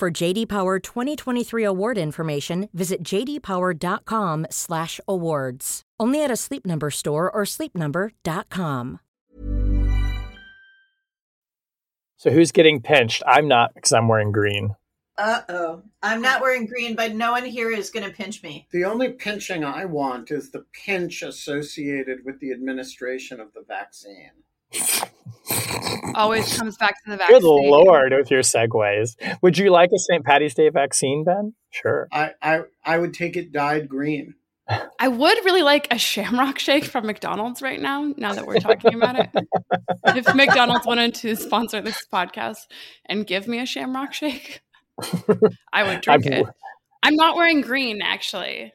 For JD Power 2023 award information, visit jdpower.com/awards. Only at a Sleep Number store or sleepnumber.com. So who's getting pinched? I'm not because I'm wearing green. Uh oh. I'm not wearing green, but no one here is going to pinch me. The only pinching I want is the pinch associated with the administration of the vaccine. Always comes back to the vaccine. Good lord, with your segues. Would you like a St. Patty's Day vaccine, Ben? Sure. I, I, I would take it dyed green. I would really like a shamrock shake from McDonald's right now, now that we're talking about it. if McDonald's wanted to sponsor this podcast and give me a shamrock shake, I would drink I'm- it. I'm not wearing green, actually.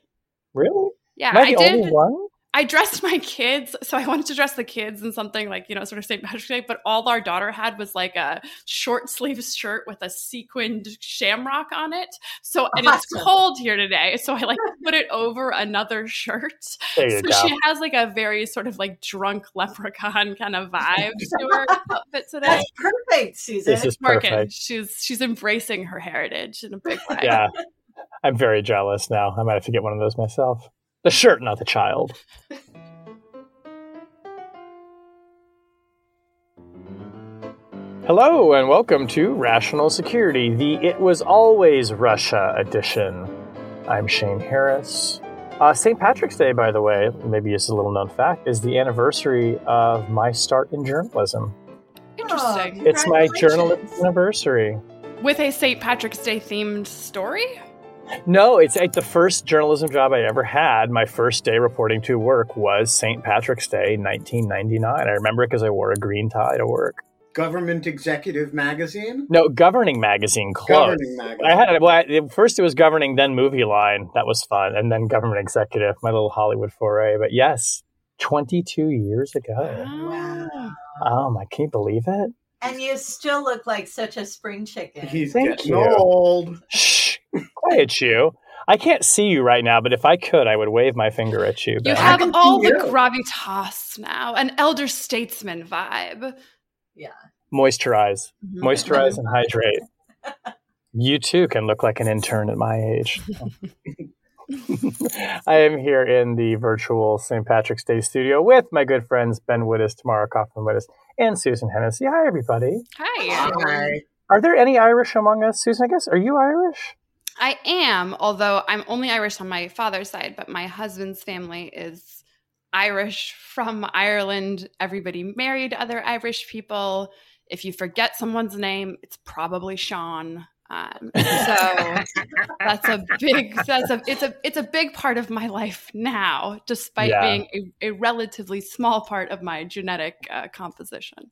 Really? Yeah, Am I I the did. only one? I dressed my kids, so I wanted to dress the kids in something like you know, sort of St. Patrick's Day. But all our daughter had was like a short sleeve shirt with a sequined shamrock on it. So and it's cold here today, so I like put it over another shirt. There you So go. she has like a very sort of like drunk leprechaun kind of vibe to her outfit today. That's perfect, Susan. This is It's working. perfect. She's she's embracing her heritage in a big way. Yeah. I'm very jealous now. I might have to get one of those myself. The shirt, not the child. Hello, and welcome to Rational Security, the It Was Always Russia edition. I'm Shane Harris. Uh, St. Patrick's Day, by the way, maybe it's a little known fact, is the anniversary of my start in journalism. Interesting. Oh, It's my journalism anniversary. With a St. Patrick's Day themed story? No, it's like the first journalism job I ever had. My first day reporting to work was St. Patrick's Day, 1999. I remember it because I wore a green tie to work. Government Executive Magazine? No, Governing Magazine closed. Governing Magazine. I had it well, I, first it was Governing, then Movie Line. That was fun, and then Government Executive, my little Hollywood foray. But yes, 22 years ago. Wow. Oh my, can you believe it? And you still look like such a spring chicken. He's Thank getting you. old. Shh, quiet you. I can't see you right now, but if I could, I would wave my finger at you. You have can see all the gravitas now, an elder statesman vibe. yeah. moisturize. Mm-hmm. moisturize and hydrate. You too can look like an intern at my age. I am here in the virtual St. Patrick's Day studio with my good friends Ben Wittes, Tamara Kaufman Wittes, and Susan Hennessy. Hi, everybody. Hi. Hi. Are there any Irish among us? Susan, I guess, are you Irish? I am, although I'm only Irish on my father's side, but my husband's family is Irish from Ireland. Everybody married other Irish people. If you forget someone's name, it's probably Sean. Um, so that's a big that's a it's a it's a big part of my life now, despite Yeah. being a, a relatively small part of my genetic uh, composition.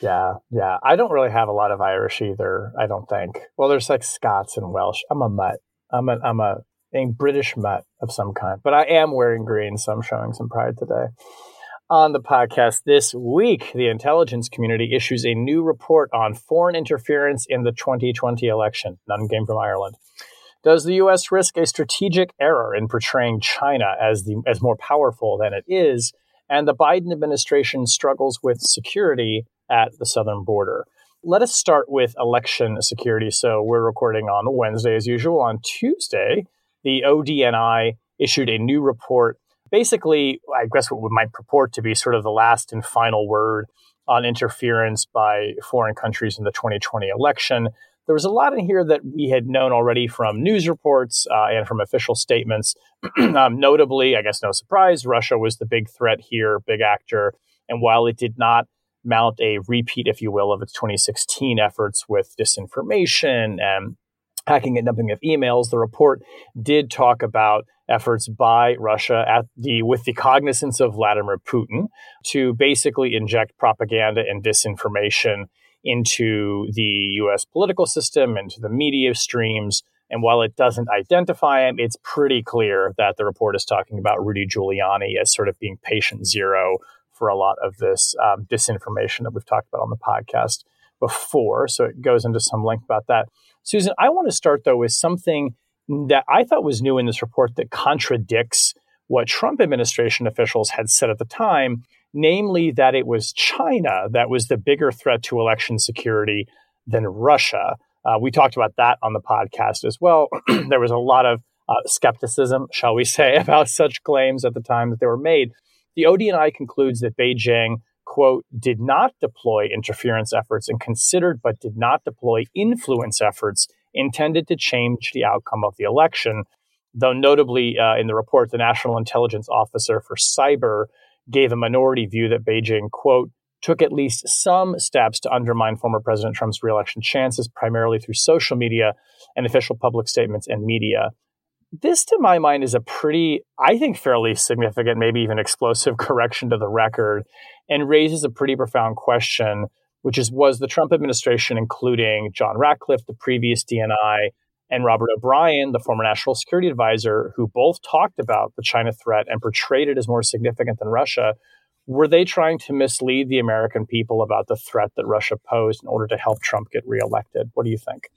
Yeah, yeah. I don't really have a lot of Irish either, I don't think. Well, there's like Scots and Welsh. I'm a mutt. I'm a, I'm a, a British mutt of some kind, but I am wearing green, so I'm showing some pride today. On the podcast this week, the intelligence community issues a new report on foreign interference in the 2020 election. None came from Ireland. Does the U.S. risk a strategic error in portraying China as the as more powerful than it is? And the Biden administration struggles with security at the southern border. Let us start with election security. So we're recording on Wednesday as usual. On Tuesday, the ODNI issued a new report. Basically, I guess what might purport to be sort of the last and final word on interference by foreign countries in the 2020 election. There was a lot in here that we had known already from news reports uh, and from official statements. um, notably, I guess no surprise, Russia was the big threat here, big actor. And while it did not mount a repeat, if you will, of its 2016 efforts with disinformation and hacking and dumping of emails, the report did talk about efforts by Russia at the with the cognizance of Vladimir Putin to basically inject propaganda and disinformation into the US political system, into the media streams. And while it doesn't identify him, it's pretty clear that the report is talking about Rudy Giuliani as sort of being patient zero for a lot of this um, disinformation that we've talked about on the podcast before. So it goes into some length about that. Susan, I want to start though with something that I thought was new in this report that contradicts what Trump administration officials had said at the time, namely that it was China that was the bigger threat to election security than Russia. Uh, we talked about that on the podcast as well. there was a lot of uh, skepticism, shall we say, about such claims at the time that they were made. The ODNI concludes that Beijing, quote, did not deploy interference efforts and considered but did not deploy influence efforts intended to change the outcome of the election. Though notably uh, in the report, the National Intelligence Officer for Cyber gave a minority view that Beijing, quote, took at least some steps to undermine former President Trump's reelection chances, primarily through social media and official public statements and media. This, to my mind, is a pretty, I think, fairly significant, maybe even explosive correction to the record and raises a pretty profound question, which is was the Trump administration, including John Ratcliffe, the previous DNI, and Robert O'Brien, the former national security advisor, who both talked about the China threat and portrayed it as more significant than Russia, were they trying to mislead the American people about the threat that Russia posed in order to help Trump get reelected? What do you think?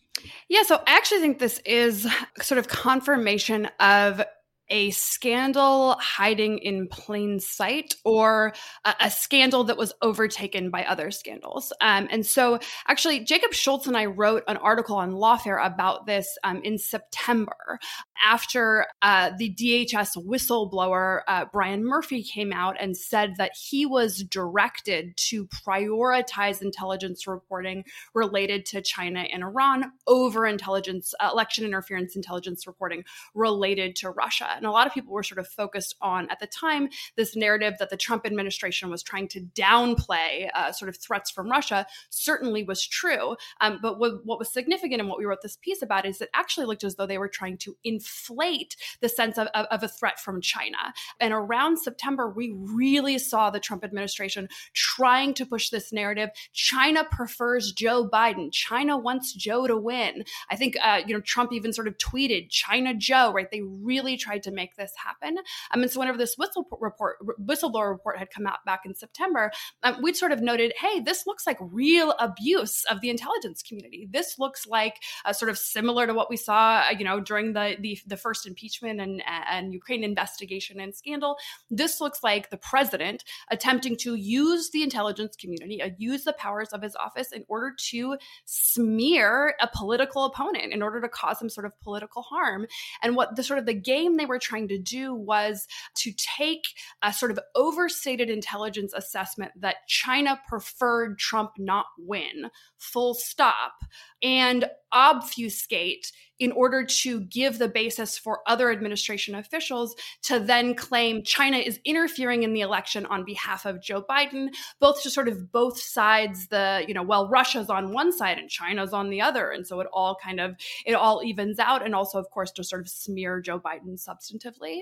Yeah, so I actually think this is sort of confirmation of a scandal hiding in plain sight or a, a, scandal that was overtaken by other scandals. Um, and so, actually, Jacob Schulz and I wrote an article on Lawfare about this um, in September after uh, the DHS whistleblower, uh, Brian Murphy, came out and said that he was directed to prioritize intelligence reporting related to China and Iran over intelligence, uh, election interference intelligence reporting related to Russia. And a lot of people were sort of focused on, at the time, this narrative that the Trump administration was trying to downplay uh, sort of threats from Russia certainly was true. Um, but what, what was significant and what we wrote this piece about is it actually looked as though they were trying to inflate the sense of, of, of a threat from China. And around September, we really saw the Trump administration trying to push this narrative. China prefers Joe Biden. China wants Joe to win. I think, uh, you know, Trump even sort of tweeted China Joe, right? They really tried to make this happen. Um, and so whenever this whistle report, whistleblower report had come out back in September, um, we'd sort of noted, hey, this looks like real abuse of the intelligence community. This looks like uh, sort of similar to what we saw, uh, you know, during the, the the first impeachment and and Ukraine investigation and scandal. This looks like the president attempting to use the intelligence community, uh, use the powers of his office in order to smear a political opponent, in order to cause some sort of political harm. And what the sort of the game they were trying to do was to take a sort of overstated intelligence assessment that China preferred Trump not win, full stop, and obfuscate in order to give the basis for other administration officials to then claim China is interfering in the election on behalf of Joe Biden, both to sort of both sides the, you know, well, Russia's on one side and China's on the other. And so it all kind of, it all evens out. And also, of course, to sort of smear Joe Biden substantively.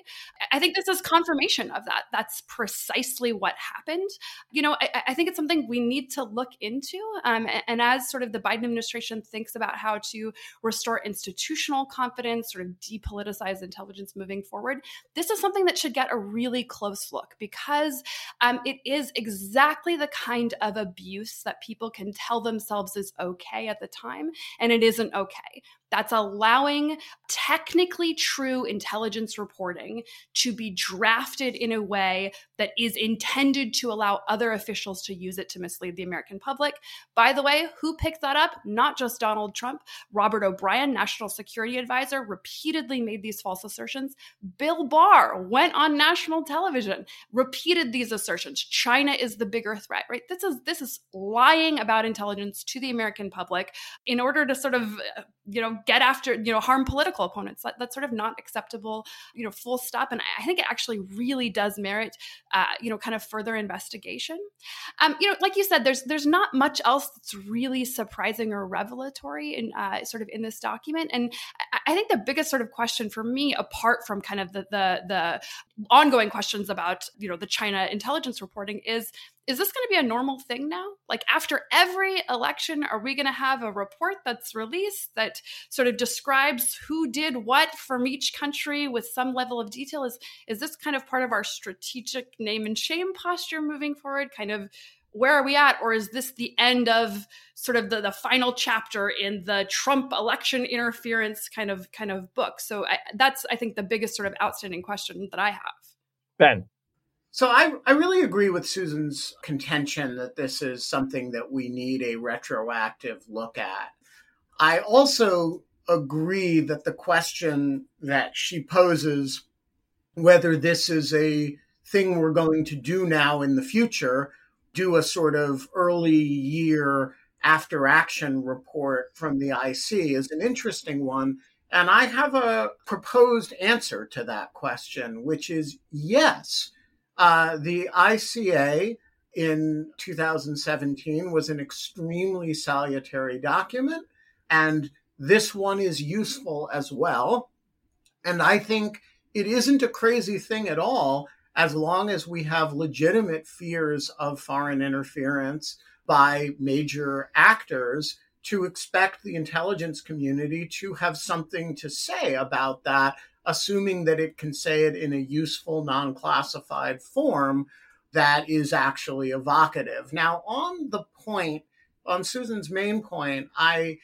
I think this is confirmation of that. That's precisely what happened. You know, I, I think it's something we need to look into. Um, and, and as sort of the Biden administration thinks about how to restore institutional confidence, sort of depoliticized intelligence moving forward, this is something that should get a really close look because um, it is exactly the kind of abuse that people can tell themselves is okay at the time, and it isn't okay that's allowing technically true intelligence reporting to be drafted in a way that is intended to allow other officials to use it to mislead the American public. By the way, who picked that up? Not just Donald Trump. Robert O'Brien, national security advisor, repeatedly made these false assertions. Bill Barr went on national television, repeated these assertions. China is the bigger threat, right? This is this is lying about intelligence to the American public in order to sort of uh, you know get after you know harm political opponents. That, that's sort of not acceptable you know full stop. And i think it actually really does merit uh, you know kind of further investigation. Um, you know like you said there's there's not much else that's really surprising or revelatory in uh, sort of in this document. And I, think the biggest sort of question for me, apart from kind of the the, the ongoing questions about you know the China intelligence reporting, is is this going to be a normal thing now? Like after every election, are we going to have a report that's released that sort of describes who did what from each country with some level of detail? Is is this kind of part of our strategic name and shame posture moving forward? Kind of where are we at or is this the end of sort of the, the final chapter in the trump election interference kind of kind of book so I, that's i think the biggest sort of outstanding question that i have ben so I, I really agree with susan's contention that this is something that we need a retroactive look at i also agree that the question that she poses whether this is a thing we're going to do now in the future do a sort of early year after action report from the IC is an interesting one. And I have a proposed answer to that question, which is yes. Uh, the ICA in 2017 was an extremely salutary document, and this one is useful as well. And I think it isn't a crazy thing at all as long as we have legitimate fears of foreign interference by major actors to expect the intelligence community to have something to say about that, assuming that it can say it in a useful, non classified form that is actually evocative. Now, on the point, on Susan's main point, I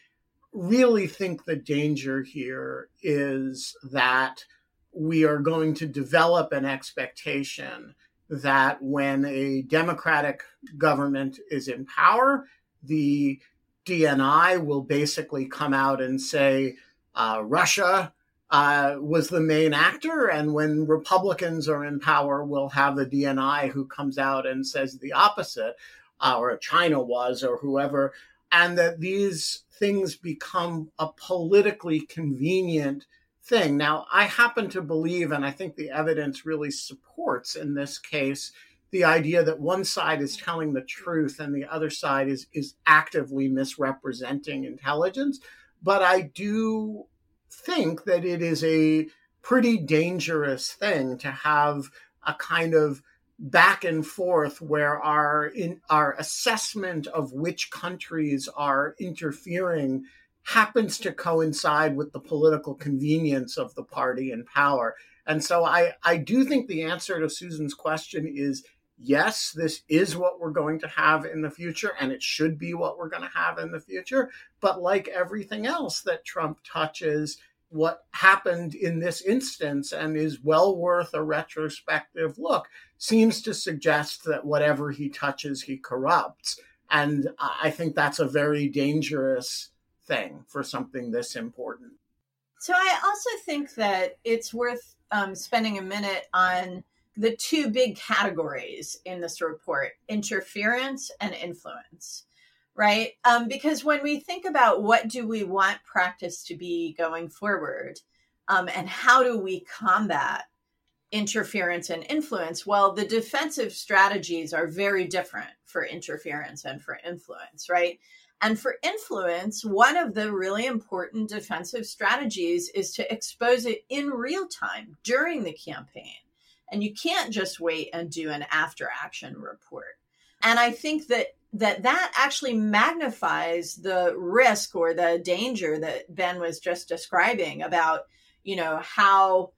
really think the danger here is that we are going to develop an expectation that when a democratic government is in power, the DNI will basically come out and say uh, Russia uh, was the main actor, and when Republicans are in power, we'll have the DNI who comes out and says the opposite, uh, or China was, or whoever, and that these things become a politically convenient thing. Now, I happen to believe, and I think the evidence really supports in this case, the idea that one side is telling the truth and the other side is is actively misrepresenting intelligence. But I do think that it is a pretty dangerous thing to have a kind of back and forth where our in our assessment of which countries are interfering happens to coincide with the political convenience of the party in power. And so I, I do think the answer to Susan's question is yes, this is what we're going to have in the future, and it should be what we're going to have in the future. But like everything else that Trump touches, what happened in this instance and is well worth a retrospective look seems to suggest that whatever he touches, he corrupts. And I think that's a very dangerous thing for something this important. So I also think that it's worth um, spending a minute on the two big categories in this report interference and influence right um, because when we think about what do we want practice to be going forward um, and how do we combat interference and influence well the defensive strategies are very different for interference and for influence right and for influence, one of the really important defensive strategies is to expose it in real time during the campaign. And you can't just wait and do an after action report. And I think that that that actually magnifies the risk or the danger that Ben was just describing about, you know, how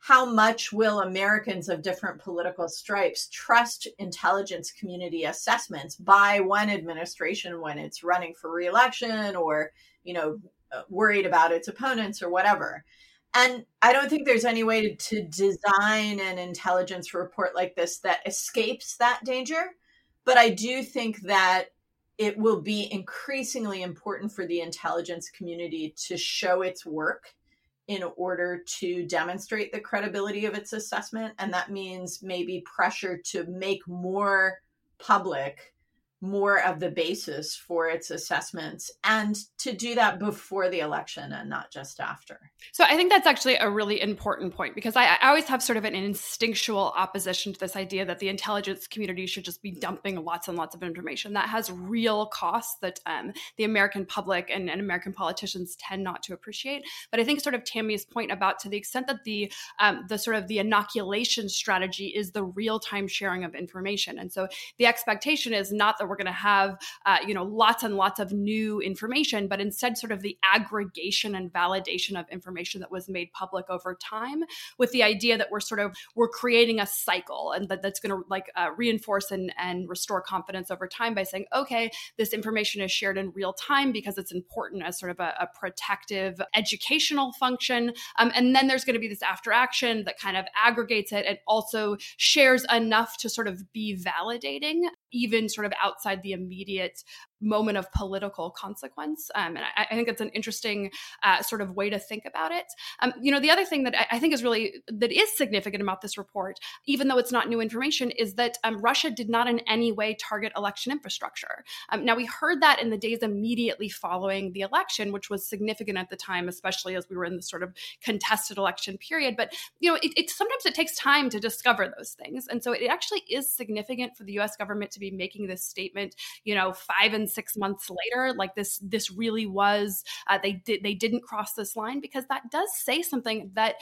how much will Americans of different political stripes trust intelligence community assessments by one administration when it's running for reelection or, you know, worried about its opponents or whatever? And I don't think there's any way to, to design an intelligence report like this that escapes that danger. But I do think that it will be increasingly important for the intelligence community to show its work in order to demonstrate the credibility of its assessment. And that means maybe pressure to make more public more of the basis for its assessments and to do that before the election and not just after. So I think that's actually a really important point because I, I, always have sort of an instinctual opposition to this idea that the intelligence community should just be dumping lots and lots of information that has real costs that um, the American public and, and, American politicians tend not to appreciate. But I think sort of Tammy's point about to the extent that the um, the sort of the inoculation strategy is the real time sharing of information, and so the expectation is not that we're going to have uh, you know lots and lots of new information but instead sort of the aggregation and validation of information that was made public over time with the idea that we're sort of we're creating a cycle and that that's going to like uh, reinforce and, and restore confidence over time by saying okay this information is shared in real time because it's important as sort of a, a protective educational function. Um, and then there's going to be this after action that kind of aggregates it and also shares enough to sort of be validating even sort of outside the immediate moment of political consequence. Um, and I, I, think it's an interesting uh, sort of way to think about it. Um, you know, the other thing that I, I, think is really that is significant about this report, even though it's not new information, is that um, Russia did not in any way target election infrastructure. Um, now we heard that in the days immediately following the election, which was significant at the time, especially as we were in the sort of contested election period. But you know, it, it sometimes it takes time to discover those things, and so it actually is significant for the U.S. government to be making this statement. You know, five and six months later like this this really was uh, they did they didn't cross this line because that does say something that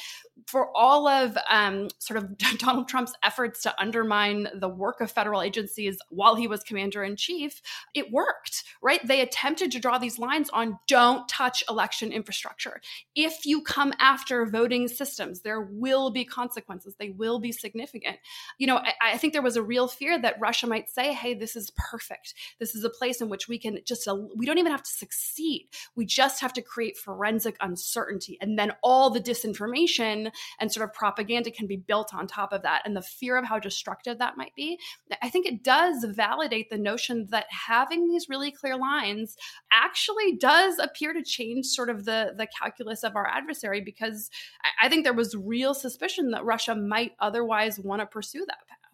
for all of um, sort of donald trump's efforts to undermine the work of federal agencies while he was commander in chief it worked right? They attempted to draw these lines on don't touch election infrastructure. If you come after voting systems there will be consequences. They will be significant. You know I, I think there was a real fear that russia might say hey this is perfect. This is a place in which which we can just, we don't even have to succeed. We just have to create forensic uncertainty. And then all the disinformation and sort of propaganda can be built on top of that. And the fear of how destructive that might be, I think it does validate the notion that having these really clear lines actually does appear to change sort of the, the calculus of our adversary because I, I think there was real suspicion that Russia might otherwise want to pursue that path.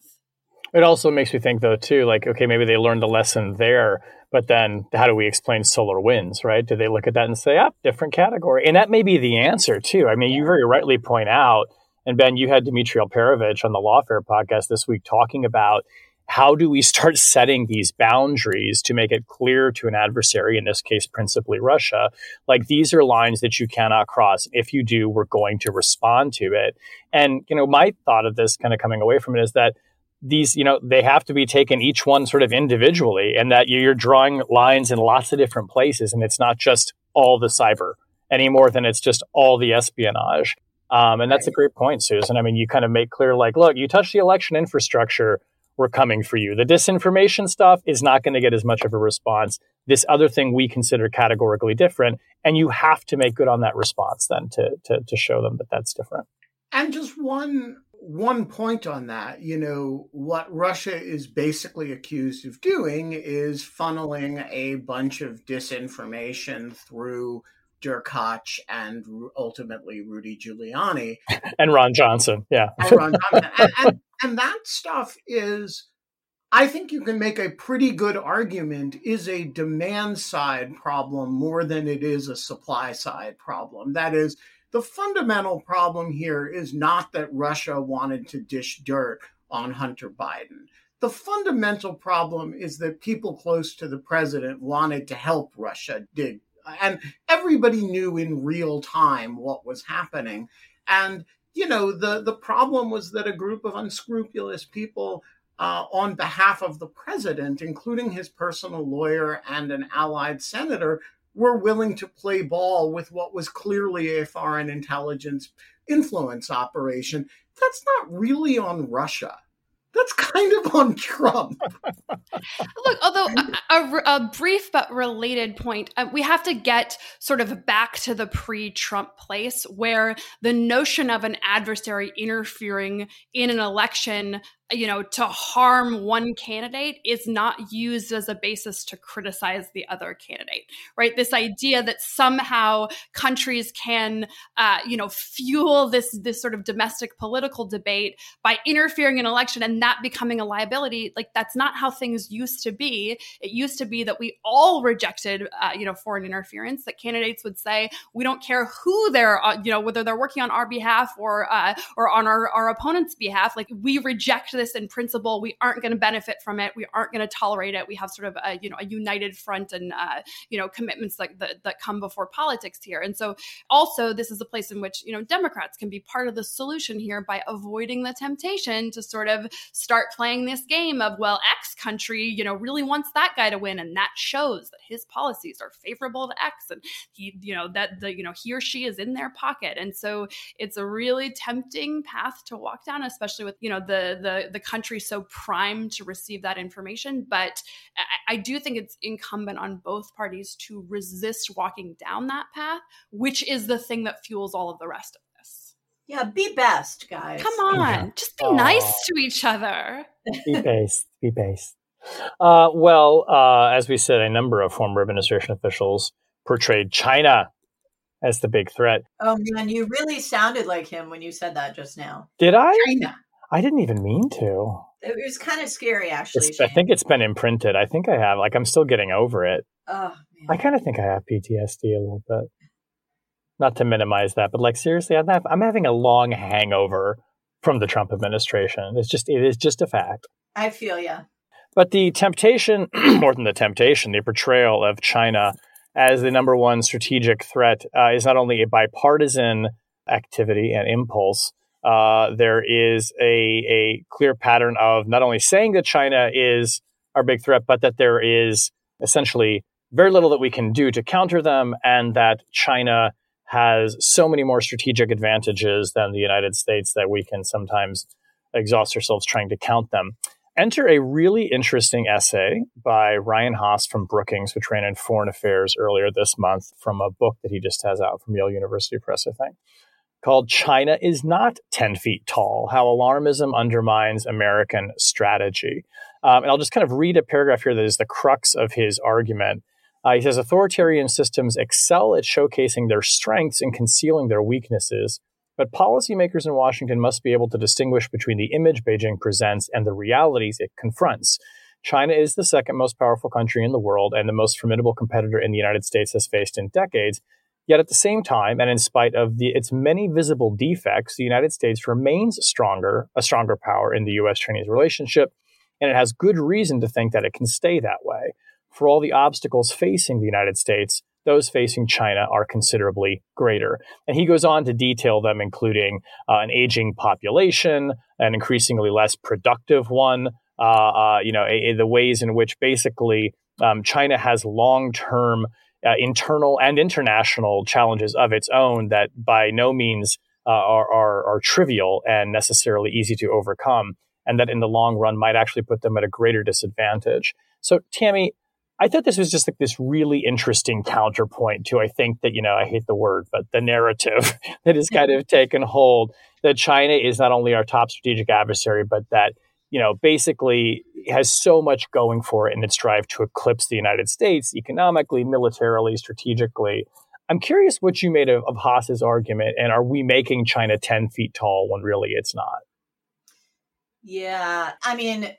It also makes me think, though, too, like, okay, maybe they learned a lesson there, but then how do we explain SolarWinds, right? Do they look at that and say, ah, different category? And that may be the answer, too. I mean, you very rightly point out, and Ben, you had Dmitry Alperovitch on the Lawfare podcast this week talking about how do we start setting these boundaries to make it clear to an adversary, in this case, principally Russia, like these are lines that you cannot cross. If you do, we're going to respond to it. And, you know, my thought of this kind of coming away from it is that these, you know, they have to be taken each one sort of individually, and that you're drawing lines in lots of different places, and it's not just all the cyber any more than it's just all the espionage. Um, and that's a great point, Susan. I mean, you kind of make clear, like, look, you touch the election infrastructure, we're coming for you. The disinformation stuff is not going to get as much of a response. This other thing we consider categorically different, and you have to make good on that response then to to, to show them that that's different. And just one one point on that, you know, what Russia is basically accused of doing is funneling a bunch of disinformation through Derkach and ultimately Rudy Giuliani. And Ron Johnson, yeah. And Ron Johnson. and, and, and that stuff is, I think you can make a pretty good argument, is a demand side problem more than it is a supply side problem. That is, the fundamental problem here is not that Russia wanted to dish dirt on Hunter Biden. The fundamental problem is that people close to the president wanted to help Russia dig. And everybody knew in real time what was happening. And, you know, the, the problem was that a group of unscrupulous people uh, on behalf of the president, including his personal lawyer and an allied senator, were willing to play ball with what was clearly a foreign intelligence influence operation. That's not really on Russia. That's kind of on Trump. Look, although a, a, a, brief but related point, uh, we have to get sort of back to the pre Trump place where the notion of an adversary interfering in an election you know, to harm one candidate is not used as a basis to criticize the other candidate, right? This idea that somehow countries can, uh, you know, fuel this this sort of domestic political debate by interfering in election and that becoming a liability, like that's not how things used to be. It used to be that we all rejected, uh, you know, foreign interference. That candidates would say, we don't care who they're, uh, you know, whether they're working on our behalf or uh, or on our our opponent's behalf, like we reject this in principle. We aren't going to benefit from it. We aren't going to tolerate it. We have sort of a you know a united front and uh, you know commitments that that come before politics here. And so also this is a place in which you know Democrats can be part of the solution here by avoiding the temptation to sort of start playing this game of well X country you know really wants that guy to win and that shows that his policies are favorable to X and he you know that the you know he or she is in their pocket and so it's a really tempting path to walk down especially with you know the the the country so primed to receive that information. But I, I do think it's incumbent on both parties to resist walking down that path, which is the thing that fuels all of the rest of this. Yeah, be best, guys. Come on, yeah. just be Aww. nice to each other. Be based. Be based. Uh, well, uh, as we said, a number of former administration officials portrayed China as the big threat. Oh man, you really sounded like him when you said that just now. Did I? China. I didn't even mean to. It was kind of scary, actually. I think it's been imprinted. I think I have. Like, I'm still getting over it. Oh, man. I kind of think I have PTSD a little bit. Not to minimize that, but like seriously, I'm, I'm having a long hangover from the Trump administration. It's just it is just a fact. I feel yeah. But the temptation, more than the temptation, the portrayal of China as the number one strategic threat uh, is not only a bipartisan activity and impulse, uh, there is a, a clear pattern of not only saying that China is our big threat, but that there is essentially very little that we can do to counter them, and that China has so many more strategic advantages than the United States that we can sometimes exhaust ourselves trying to count them. Enter a really interesting essay by Ryan Hass from Brookings, which ran in Foreign Affairs earlier this month from a book that he just has out from Yale University Press, I think called China is Not 10 Feet Tall How Alarmism Undermines American Strategy. Um, and I'll just kind of read a paragraph here that is the crux of his argument. Uh, he says authoritarian systems excel at showcasing their strengths and concealing their weaknesses, but policymakers in Washington must be able to distinguish between the image Beijing presents and the realities it confronts. China is the second most powerful country in the world and the most formidable competitor in the United States has faced in decades, Yet at the same time, and in spite of the, its many visible defects, the United States remains stronger, a stronger power in the U.S. Chinese relationship, and it has good reason to think that it can stay that way. For all the obstacles facing the United States, those facing China are considerably greater. And he goes on to detail them, including uh, an aging population, an increasingly less productive one, uh, uh, you know, a, a, the ways in which basically um, China has long term uh, internal and international challenges of its own that by no means uh, are, are, are trivial and necessarily easy to overcome, and that in the long run might actually put them at a greater disadvantage. So, Tammy, I thought this was just like this really interesting counterpoint to I think that you know I hate the word, but the narrative that has kind of taken hold that China is not only our top strategic adversary, but that you know, basically has so much going for it in its drive to eclipse the United States economically, militarily, strategically. I'm curious what you made of, of Hass's argument, and are we making China 10 feet tall when really it's not? Yeah, I mean,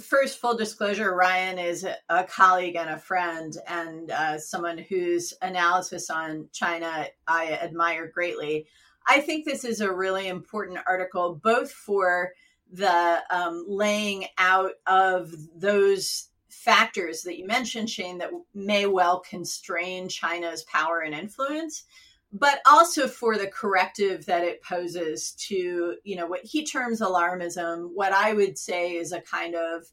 first, full disclosure Ryan is a colleague and a friend, and uh, someone whose analysis on China I admire greatly. I think this is a really important article, both for the um, laying out of those factors that you mentioned, Shane, that may well constrain China's power and influence, but also for the corrective that it poses to, you know, what he terms alarmism, what I would say is a kind of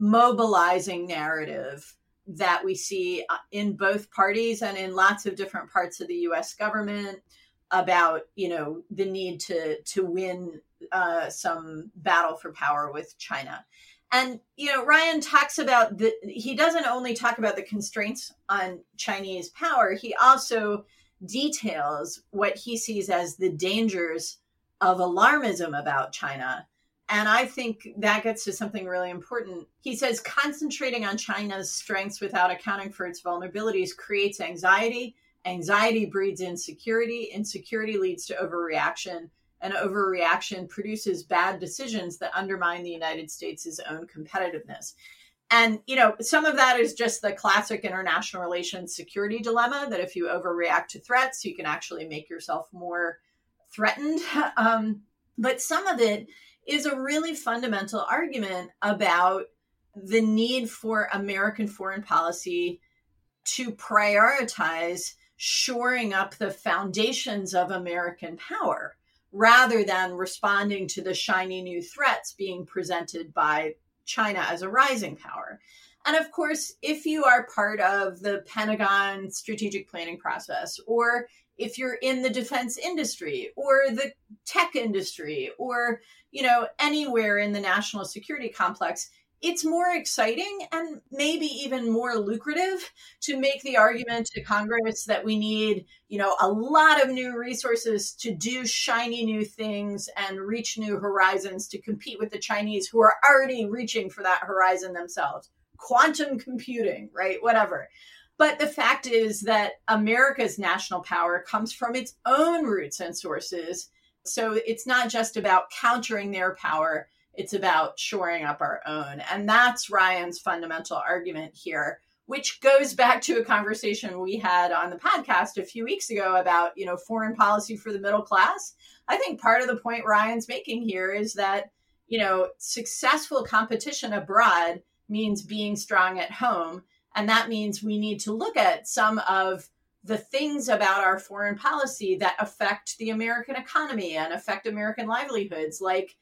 mobilizing narrative that we see uh, in both parties and in lots of different parts of the US government about you know the need to to win uh, some battle for power with China. And you know, Ryan talks about the he doesn't only talk about the constraints on Chinese power, he also details what he sees as the dangers of alarmism about China And I think that gets to something really important. He says concentrating on China's strengths without accounting for its vulnerabilities creates anxiety. Anxiety breeds insecurity. Insecurity leads to overreaction. And overreaction produces bad decisions that undermine the United States' own competitiveness. And, you know, some of that is just the classic international relations security dilemma that if you overreact to threats, you can actually make yourself more threatened. Um, but some of it is a really fundamental argument about the need for American foreign policy to prioritize shoring up the foundations of American power rather than responding to the shiny new threats being presented by China as a rising power. And of course, if you are part of the Pentagon strategic planning process, or if you're in the defense industry or the tech industry or you know anywhere in the national security complex it's more exciting and maybe even more lucrative to make the argument to congress that we need you know a lot of new resources to do shiny new things and reach new horizons to compete with the chinese who are already reaching for that horizon themselves. Quantum computing right? Whatever. But the fact is that America's national power comes from its own roots and sources. So it's not just about countering their power, it's about shoring up our own. And that's Ryan's fundamental argument here, which goes back to a conversation we had on the podcast a few weeks ago about, you know, foreign policy for the middle class. I think part of the point Ryan's making here is that, you know, successful competition abroad means being strong at home and that means we need to look at some of the things about our foreign policy that affect the American economy and affect American livelihoods. Like,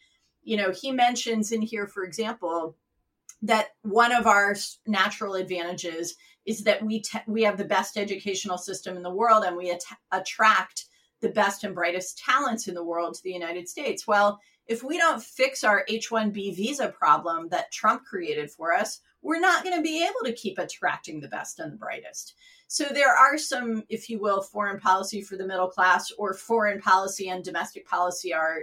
you know, he mentions in here, for example, that one of our natural advantages is that we te- we have the best educational system in the world and we at- attract the best and brightest talents in the world to the United States. Well, if we don't fix our H1B visa problem that Trump created for us, we're not going to be able to keep attracting the best and the brightest. So there are some, if you will, foreign policy for the middle class or foreign policy and domestic policy are,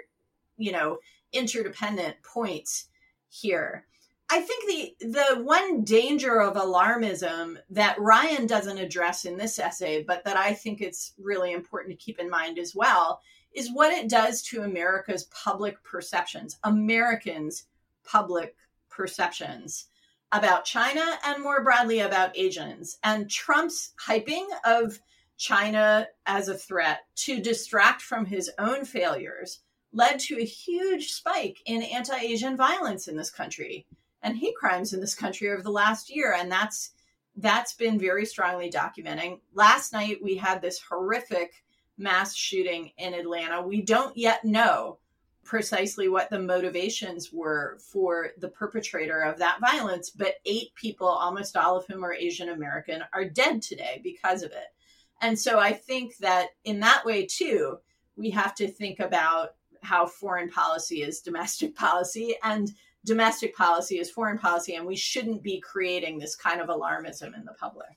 you know, interdependent points here. I think the the one danger of alarmism that Ryan doesn't address in this essay, but that I think it's really important to keep in mind as well, is what it does to America's public perceptions, Americans' public perceptions about China and more broadly about Asians. And Trump's hyping of China as a threat to distract from his own failures led to a huge spike in anti Asian violence in this country and hate crimes in this country over the last year. And that's that's been very strongly documenting. Last night we had this horrific mass shooting in Atlanta. We don't yet know precisely what the motivations were for the perpetrator of that violence, but eight people, almost all of whom are Asian American, are dead today because of it. And so I think that in that way, too, we have to think about how foreign policy is domestic policy and domestic policy is foreign policy. And we shouldn't be creating this kind of alarmism in the public.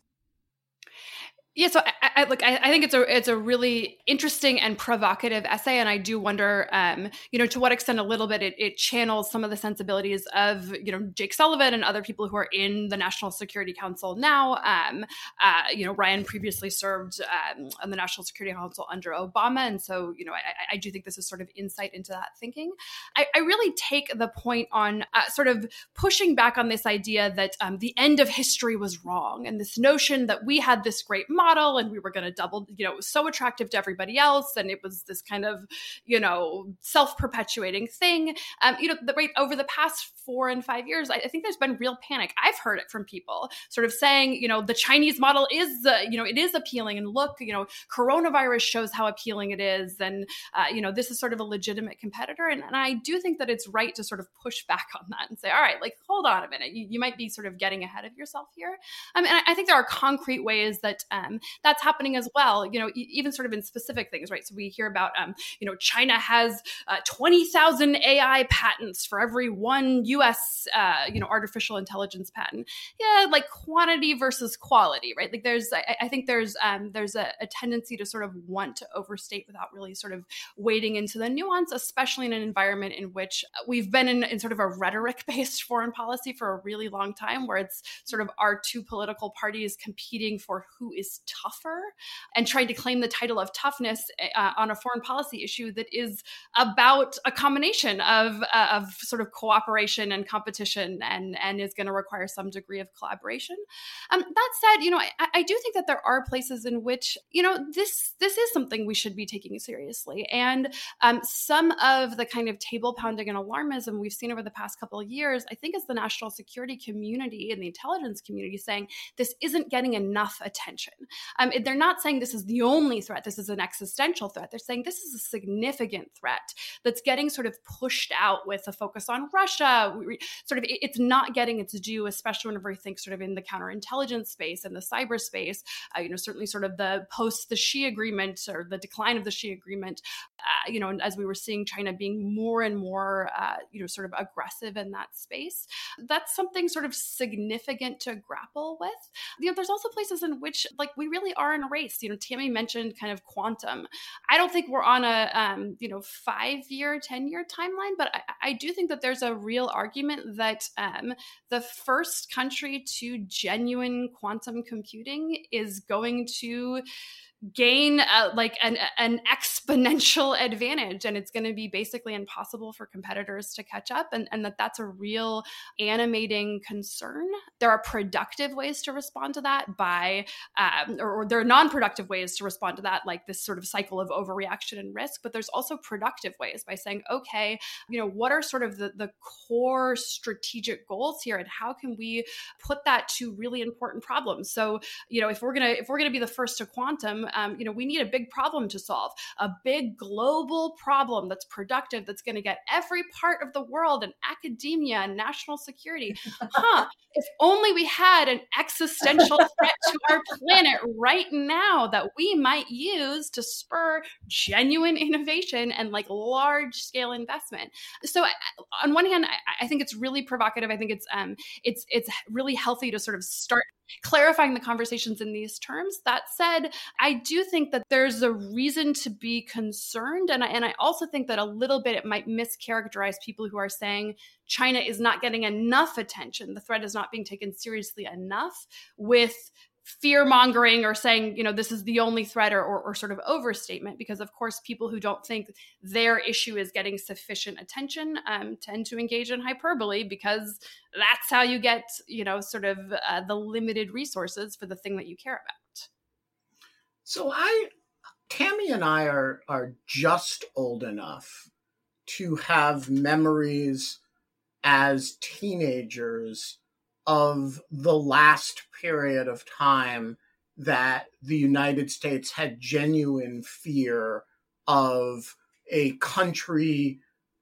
Yeah, so I, I look. I, I, think it's a it's a really interesting and provocative essay, and I do wonder, um, you know, to what extent a little bit it, it, channels some of the sensibilities of you know Jake Sullivan and other people who are in the National Security Council now. Um, uh, you know, Ryan previously served um, on the National Security Council under Obama, and so you know, I, I do think this is sort of insight into that thinking. I, really take the point on uh, sort of pushing back on this idea that um, the end of history was wrong, and this notion that we had this great model and we were going to double, you know, it was so attractive to everybody else. And it was this kind of, you know, self perpetuating thing. Um, you know, the right over the past four and five years, I, I, think there's been real panic. I've heard it from people sort of saying, you know, the Chinese model is, uh, you know, it is appealing. And look, you know, coronavirus shows how appealing it is. And, uh, you know, this is sort of a legitimate competitor. And, and, I do think that it's right to sort of push back on that and say, all right, like, hold on a minute. You, you might be sort of getting ahead of yourself here. Um, and I, I think there are concrete ways that, um, um, that's happening as well. You know, even sort of in specific things, right? So we hear about, um, you know, China has uh, twenty thousand AI patents for every one U.S. Uh, you know artificial intelligence patent. Yeah, like quantity versus quality, right? Like there's, I, I think there's um, there's a, a tendency to sort of want to overstate without really sort of wading into the nuance, especially in an environment in which we've been in, in sort of a rhetoric based foreign policy for a really long time, where it's sort of our two political parties competing for who is tougher and trying to claim the title of toughness uh, on a foreign policy issue that is about a combination of, uh, of sort of cooperation and competition and, and is going to require some degree of collaboration. Um, that said, you know, I, I do think that there are places in which, you know, this this is something we should be taking seriously. And um, some of the kind of table pounding and alarmism we've seen over the past couple of years, I think, is the national security community and the intelligence community saying this isn't getting enough attention. Um, they're not saying this is the only threat, this is an existential threat. They're saying this is a significant threat that's getting sort of pushed out with a focus on Russia. We, sort of, it's not getting its due, especially whenever we think sort of in the counterintelligence space and the cyberspace. Uh, you know, certainly sort of the post the Xi agreement or the decline of the Xi agreement. Uh, you know, as we were seeing China being more and more, uh, you know, sort of aggressive in that space. That's something sort of significant to grapple with. You know, there's also places in which like we really are in a race. You know, Tammy mentioned kind of quantum. I don't think we're on a um, you know five year, ten year timeline, but I, I, do think that there's a real argument that um, the first country to genuine quantum computing is going to gain uh, like an, an exponential advantage and it's going to be basically impossible for competitors to catch up and, and that that's a real animating concern. There are productive ways to respond to that by um, or, or, there are non-productive ways to respond to that like this sort of cycle of overreaction and risk but there's also productive ways by saying okay you know what are sort of the, the core strategic goals here and how can we put that to really important problems? So you know if we're gonna if we're gonna be the first to quantum um, you know, we need a big problem to solve, a big global problem that's productive, that's going to get every part of the world and academia and national security. Huh? if only we had an existential threat to our planet right now that we might use to spur genuine innovation and like large scale investment. So, on one hand, I, I think it's really provocative. I think it's um, it's it's really healthy to sort of start clarifying the conversations in these terms. That said, I do think that there's a reason to be concerned. And I, and I also think that a little bit it might mischaracterize people who are saying China is not getting enough attention, the threat is not being taken seriously enough with fear mongering or saying, you know, this is the only threat or, or, or, sort of overstatement, because of course, people who don't think their issue is getting sufficient attention um, tend to engage in hyperbole because that's how you get, you know, sort of uh, the limited resources for the thing that you care about. So I, Tammy and I are are just old enough to have memories as teenagers of the last period of time that the United States had genuine fear of a country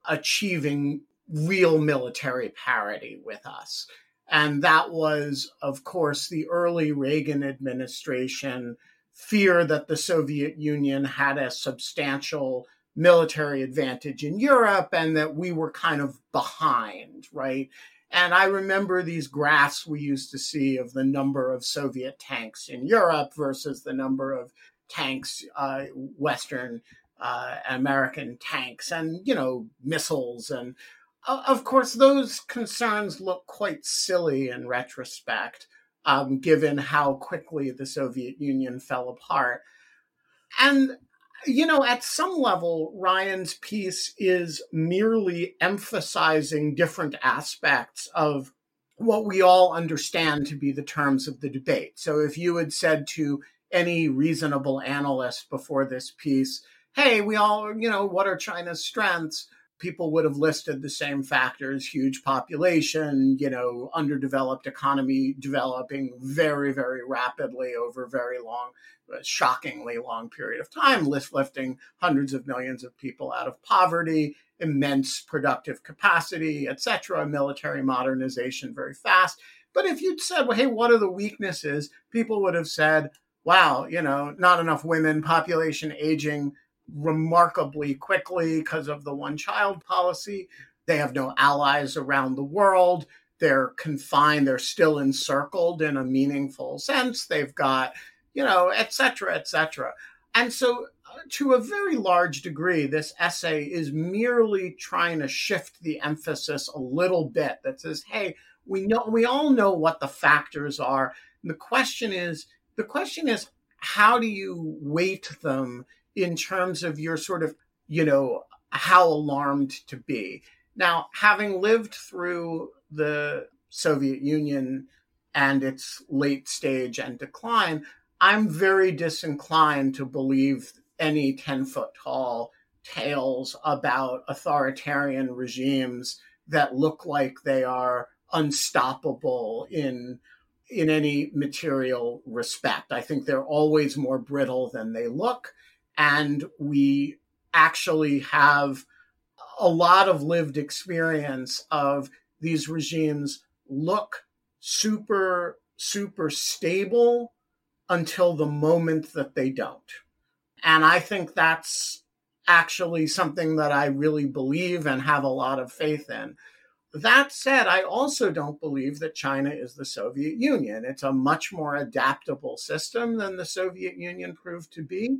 achieving real military parity with us. And that was, of course, the early Reagan administration fear that the Soviet Union had a substantial military advantage in Europe and that we were kind of behind, right? And I remember these graphs we used to see of the number of Soviet tanks in Europe versus the number of tanks, uh, Western uh, American tanks, and, you know, missiles. And uh, of course, those concerns look quite silly in retrospect, um, given how quickly the Soviet Union fell apart. And you know, at some level, Ryan's piece is merely emphasizing different aspects of what we all understand to be the terms of the debate. So if you had said to any reasonable analyst before this piece, hey, we all, you know, what are China's strengths? People would have listed the same factors huge population, you know, underdeveloped economy developing very, very rapidly over very long uh, shockingly long period of time, lift lifting hundreds of millions of people out of poverty, immense productive capacity, etc., military modernization very fast. But if you'd said, well, hey, what are the weaknesses? People would have said, wow, you know, not enough women, population aging remarkably quickly because of the one child policy. They have no allies around the world. They're confined, they're still encircled in a meaningful sense. They've got, you know, et cetera, et cetera. And so, uh, to a very large degree, this essay is merely trying to shift the emphasis a little bit that says, hey, we know we all know what the factors are. And the question is, the question is, how do you weight them in terms of your sort of, you know, how alarmed to be? Now, having lived through the Soviet Union and its late stage and decline, I'm very disinclined to believe any 10 foot tall tales about authoritarian regimes that look like they are unstoppable in in any material respect. I think they're always more brittle than they look and we actually have a lot of lived experience of these regimes look super super stable until the moment that they don't. And I think that's actually something that I really believe and have a lot of faith in. That said, I also don't believe that China is the Soviet Union. It's a much more adaptable system than the Soviet Union proved to be.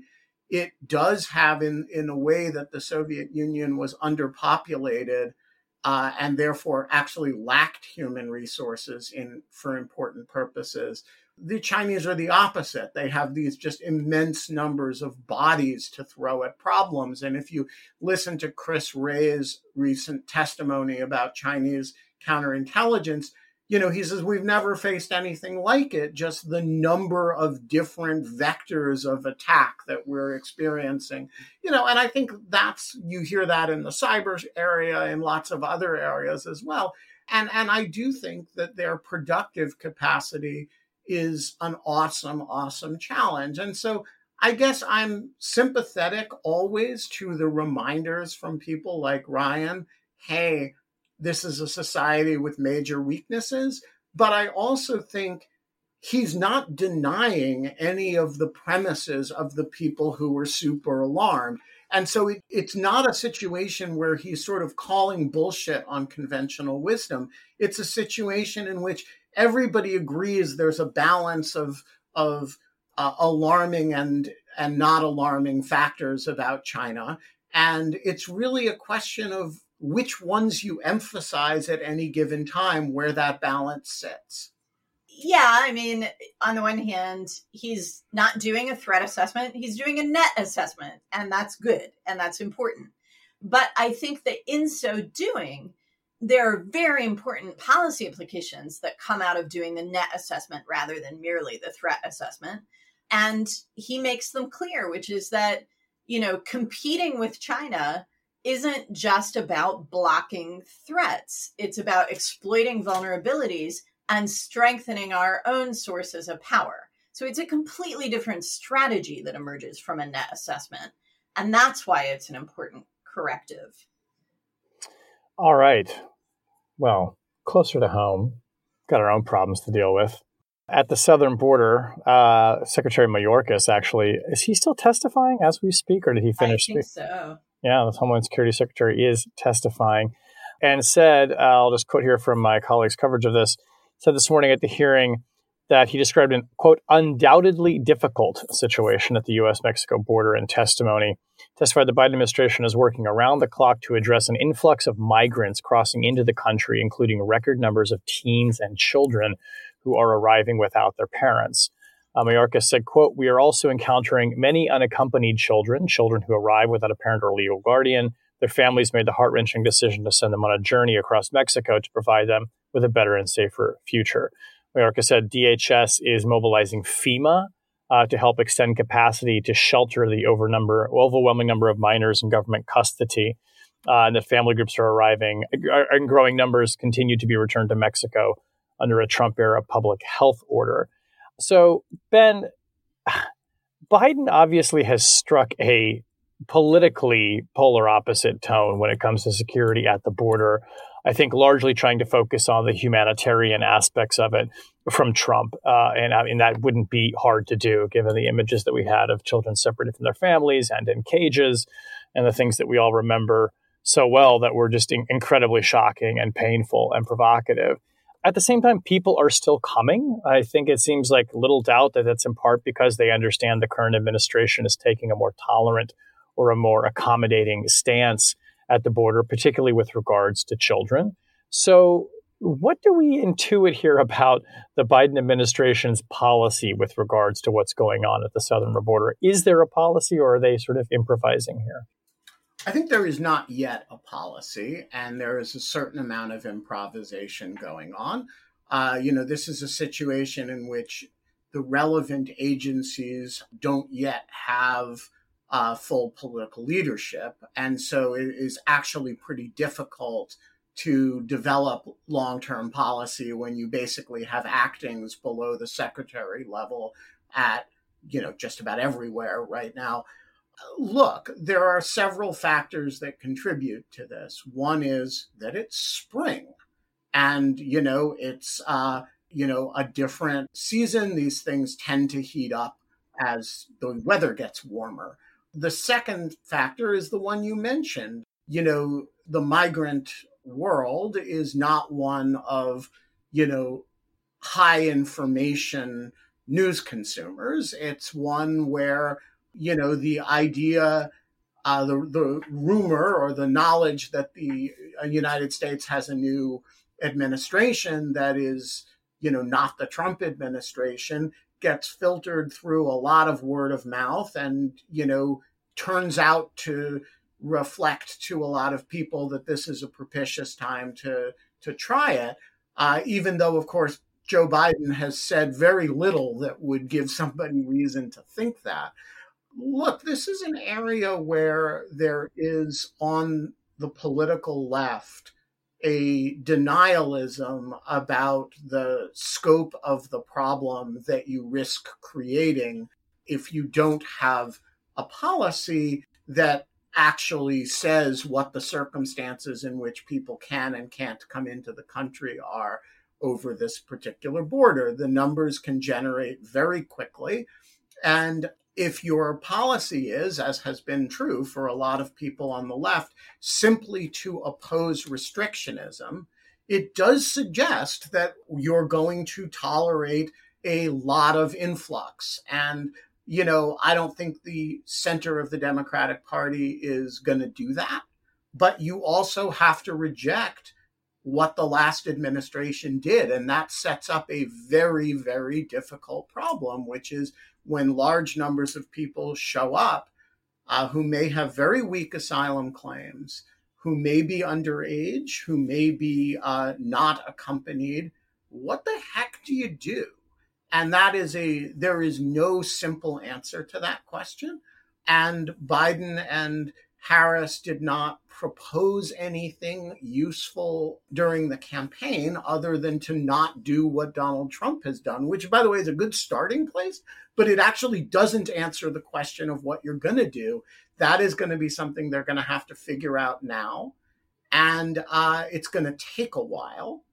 It does have, in, in a way that the Soviet Union was underpopulated uh, and therefore actually lacked human resources in for important purposes. The Chinese are the opposite. They have these just immense numbers of bodies to throw at problems. And if you listen to Chris Wray's recent testimony about Chinese counterintelligence, you know, he says we've never faced anything like it, just the number of different vectors of attack that we're experiencing. You know, and I think that's you hear that in the cyber area and lots of other areas as well. And and I do think that their productive capacity is an awesome, awesome challenge. And so I guess I'm sympathetic always to the reminders from people like Ryan hey, this is a society with major weaknesses. But I also think he's not denying any of the premises of the people who were super alarmed. And so it, it's not a situation where he's sort of calling bullshit on conventional wisdom. It's a situation in which everybody agrees there's a balance of of uh, alarming and and not alarming factors about China, and it's really a question of which ones you emphasize at any given time, where that balance sits. Yeah, I mean, on the one hand, he's not doing a threat assessment; he's doing a net assessment, and that's good and that's important. But I think that in so doing, there are very important policy implications that come out of doing the net assessment rather than merely the threat assessment. And he makes them clear, which is that, you know, competing with China isn't just about blocking threats, it's about exploiting vulnerabilities and strengthening our own sources of power. So it's a completely different strategy that emerges from a net assessment. And that's why it's an important corrective. All right. Well, closer to home, got our own problems to deal with. At the southern border, uh, Secretary Mayorkas actually is he still testifying as we speak, or did he finish? I think so. Yeah, the Homeland Security Secretary is testifying, and said, I'll just quote here from my colleague's coverage of this. Said this morning at the hearing that he described an quote undoubtedly difficult situation at the U.S. Mexico border in testimony. Testified the Biden administration is working around the clock to address an influx of migrants crossing into the country, including record numbers of teens and children who are arriving without their parents. Uh, Mayorkas said, quote, We are also encountering many unaccompanied children, children who arrive without a parent or legal guardian. Their families made the heart wrenching decision to send them on a journey across Mexico to provide them with a better and safer future. Mayorkas said DHS is mobilizing FEMA uh, to help extend capacity to shelter the over number, overwhelming number of minors in government custody. Uh, and the family groups are arriving, and growing numbers continue to be returned to Mexico under a Trump era public health order. So, Ben, Biden obviously has struck a politically polar opposite tone when it comes to security at the border. I think largely trying to focus on the humanitarian aspects of it from Trump. Uh, and I mean, that wouldn't be hard to do given the images that we had of children separated from their families and in cages and the things that we all remember so well that were just in- incredibly shocking and painful and provocative. At the same time, people are still coming. I think it seems like little doubt that that's in part because they understand the current administration is taking a more tolerant or a more accommodating stance at the border, particularly with regards to children. So, what do we intuit here about the Biden administration's policy with regards to what's going on at the southern border? Is there a policy or are they sort of improvising here? I think there is not yet a policy, and there is a certain amount of improvisation going on. Uh, you know, this is a situation in which the relevant agencies don't yet have uh, full political leadership. And so it is actually pretty difficult to develop long term policy when you basically have actings below the secretary level at, you know, just about everywhere right now. Look, there are several factors that contribute to this. One is that it's spring and, you know, it's, uh, you know, a different season. These things tend to heat up as the weather gets warmer. The second factor is the one you mentioned. You know, the migrant world is not one of, you know, high information news consumers. It's one where, you know, the idea, uh, the, the rumor or the knowledge that the uh, United States has a new administration that is, you know, not the Trump administration gets filtered through a lot of word of mouth and, you know, turns out to reflect to a lot of people that this is a propitious time to to try it. Uh, even though, of course, Joe Biden has said very little that would give somebody reason to think that. Look, this is an area where there is on the political left a denialism about the scope of the problem that you risk creating if you don't have a policy that actually says what the circumstances in which people can and can't come into the country are over this particular border. The numbers can generate very quickly. And if your policy is, as has been true for a lot of people on the left, simply to oppose restrictionism, it does suggest that you're going to tolerate a lot of influx. And, you know, I don't think the center of the Democratic Party is going to do that. But you also have to reject what the last administration did. And that sets up a very, very difficult problem, which is when large numbers of people show up uh, who may have very weak asylum claims, who may be underage, who may be uh, not accompanied, what the heck do you do? And that is a, there is no simple answer to that question. And Biden and Harris did not propose anything useful during the campaign other than to not do what Donald Trump has done, which, by the way, is a good starting place, but it actually doesn't answer the question of what you're going to do. That is going to be something they're going to have to figure out now. And uh, it's going to take a while.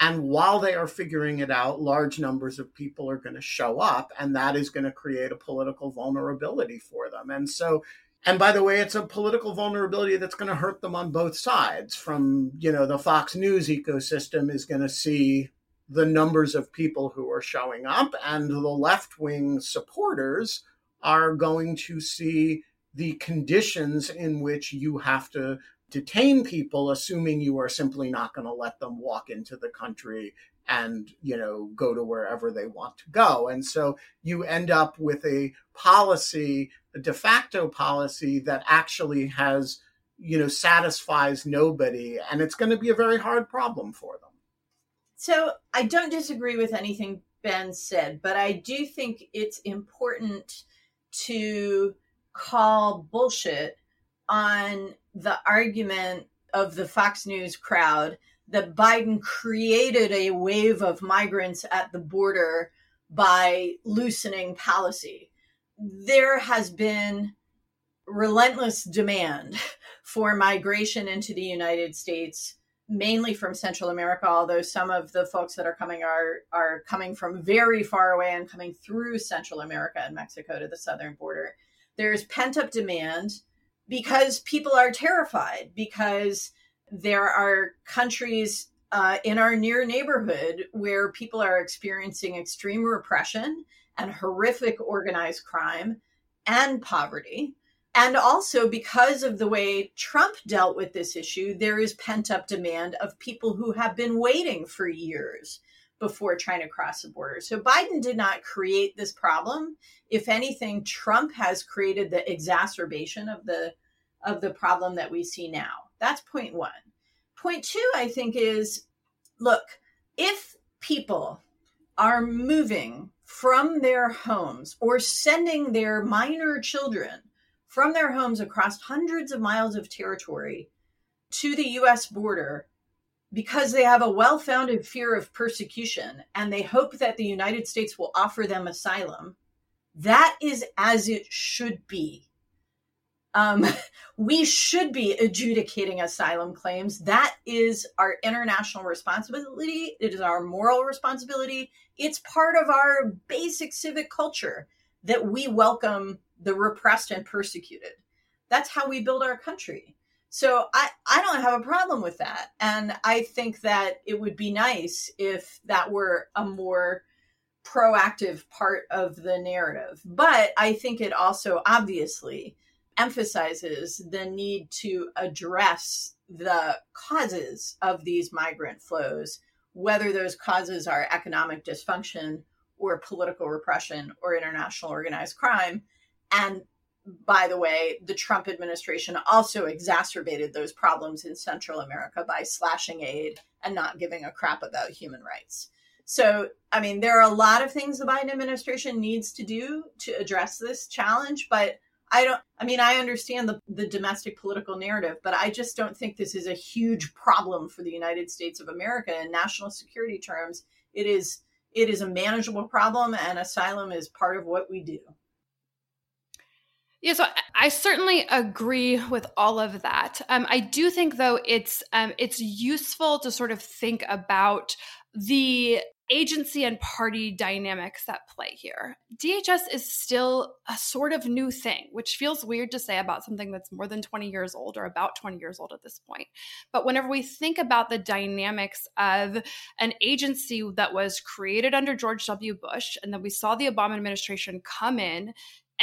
And while they are figuring it out, large numbers of people are going to show up, and that is going to create a political vulnerability for them. And so and by the way, it's a political vulnerability that's going to hurt them on both sides. From, you know, the Fox News ecosystem is going to see the numbers of people who are showing up, and the left wing supporters are going to see the conditions in which you have to detain people, assuming you are simply not going to let them walk into the country and you know go to wherever they want to go and so you end up with a policy de facto policy that actually has you know satisfies nobody and it's going to be a very hard problem for them so i don't disagree with anything ben said but i do think it's important to call bullshit on the argument of the fox news crowd that Biden created a wave of migrants at the border by loosening policy. There has been relentless demand for migration into the United States mainly from Central America, although some of the folks that are coming are are coming from very far away and coming through Central America and Mexico to the southern border. There's pent up demand because people are terrified because there are countries uh, in our near neighborhood where people are experiencing extreme repression and horrific organized crime and poverty and also, because of the way Trump dealt with this issue, there is pent up demand of people who have been waiting for years before trying to cross the border. So Biden did not create this problem. If anything, Trump has created the exacerbation of the of the problem that we see now. That's point 1. Point 2 I think is look, if people are moving from their homes or sending their minor children from their homes across hundreds of miles of territory to the US border because they have a well founded fear of persecution and they hope that the United States will offer them asylum. That is as it should be. Um, we should be adjudicating asylum claims. That is our international responsibility. It is our moral responsibility. It's part of our basic civic culture that we welcome the repressed and persecuted. That's how we build our country. So I, I don't have a problem with that. And I think that it would be nice if that were a more proactive part of the narrative. But I think it also obviously emphasizes the need to address the causes of these migrant flows, whether those causes are economic dysfunction or political repression or international organized crime. And by the way, the Trump administration also exacerbated those problems in Central America by slashing aid and not giving a crap about human rights. So, I mean, there are a lot of things the Biden administration needs to do to address this challenge, but I don't, I mean, I understand the, the domestic political narrative, but I just don't think this is a huge problem for the United States of America in national security terms. It is, it is a manageable problem, and asylum is part of what we do. Yeah, so I certainly agree with all of that. Um, I do think, though, it's um, it's useful to sort of think about the agency and party dynamics at play here. DHS is still a sort of new thing, which feels weird to say about something that's more than 20 years old or about 20 years old at this point. But whenever we think about the dynamics of an agency that was created under George W. Bush and then we saw the Obama administration come in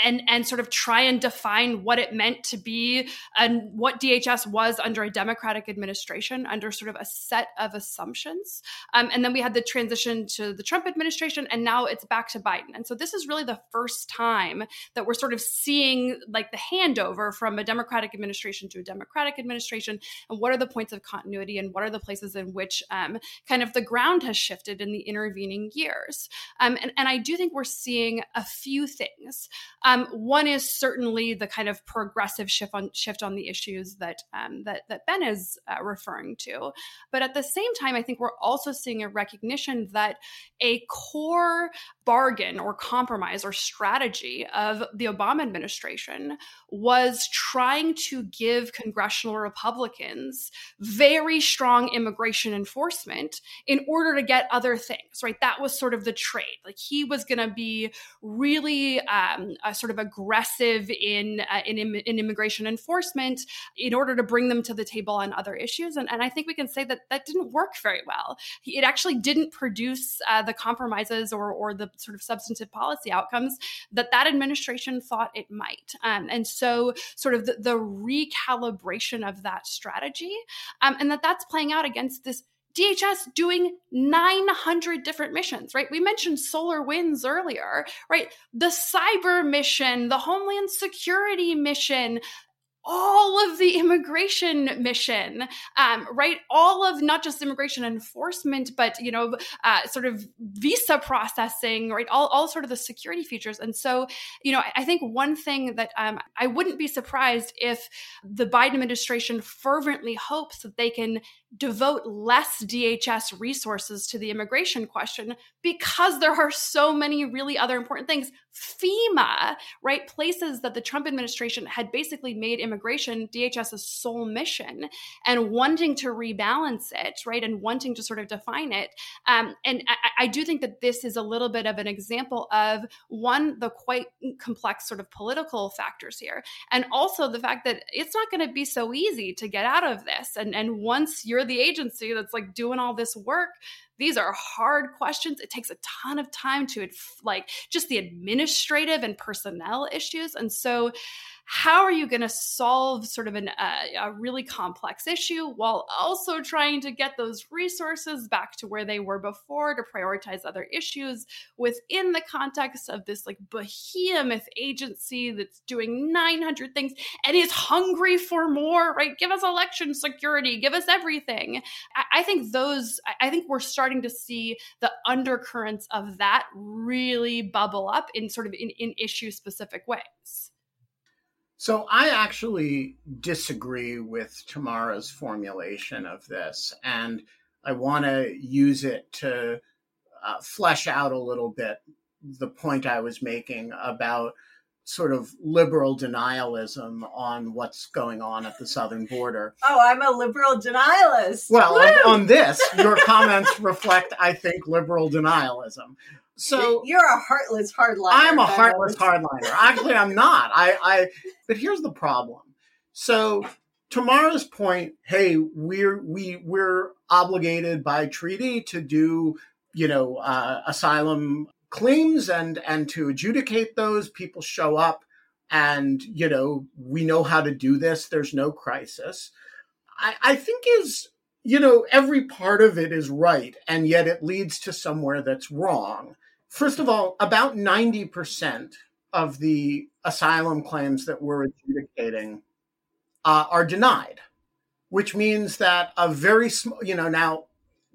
and and sort of try and define what it meant to be and what DHS was under a Democratic administration under sort of a set of assumptions. Um, and then we had the transition to the Trump administration, and now it's back to Biden. And so this is really the first time that we're sort of seeing like the handover from a Democratic administration to a Democratic administration. And what are the points of continuity, and what are the places in which um, kind of the ground has shifted in the intervening years? Um, and, and I do think we're seeing a few things. Um, one is certainly the kind of progressive shift on shift on the issues that um, that that Ben is uh, referring to, but at the same time, I think we're also seeing a recognition that a core bargain or compromise or strategy of the Obama administration was trying to give congressional Republicans very strong immigration enforcement in order to get other things. Right, that was sort of the trade. Like he was going to be really um, sort of aggressive in, uh, in, in immigration enforcement in order to bring them to the table on other issues. And, and I think we can say that that didn't work very well. It actually didn't produce uh, the compromises or, or the sort of substantive policy outcomes that that administration thought it might. Um, and so, sort of the, the recalibration of that strategy, um, and that that's playing out against this DHS doing 900 different missions, right? We mentioned SolarWinds earlier, right? The cyber mission, the Homeland Security mission, all of the immigration mission, um, right? All of not just immigration enforcement, but you know, uh, sort of visa processing, right? All, all sort of the security features. And so, you know, I, think one thing that um, I wouldn't be surprised if the Biden administration fervently hopes that they can devote less DHS resources to the immigration question because there are so many really other important things. FEMA, right? Places that the Trump administration had basically made immigration DHS's sole mission and wanting to rebalance it, right? And wanting to sort of define it. Um, and I, I do think that this is a little bit of an example of one, the quite complex sort of political factors here, and also the fact that it's not going to be so easy to get out of this. And, and once you're the agency that's like doing all this work, these are hard questions. It takes a ton of time to like just the administrative and personnel issues. And so how are you going to solve sort of an, uh, a really complex issue while also trying to get those resources back to where they were before to prioritize other issues within the context of this like behemoth agency that's doing 900 things and is hungry for more right? Give us election security. Give us everything. I, I think those i think we're starting to see the undercurrents of that really bubble up in sort of in, in issue specific ways so I actually disagree with Tamara's formulation of this, and I want to use it to uh, flesh out a little bit the point I was making about sort of liberal denialism on what's going on at the southern border. Oh, I'm a liberal denialist. Well, on, on, this, your comments reflect, I think, liberal denialism. So you're a heartless hardliner. I'm a heartless hardliner. Actually, I'm not. I, I. But here's the problem. So Tamara's point, hey, we're we we're obligated by treaty to do, you know, uh, asylum claims and and to adjudicate those. People show up, and you know we know how to do this. There's no crisis. I, I think is you know every part of it is right, and yet it leads to somewhere that's wrong. First of all, about 90% of the asylum claims that we're adjudicating uh, are denied, which means that a very small, you know, now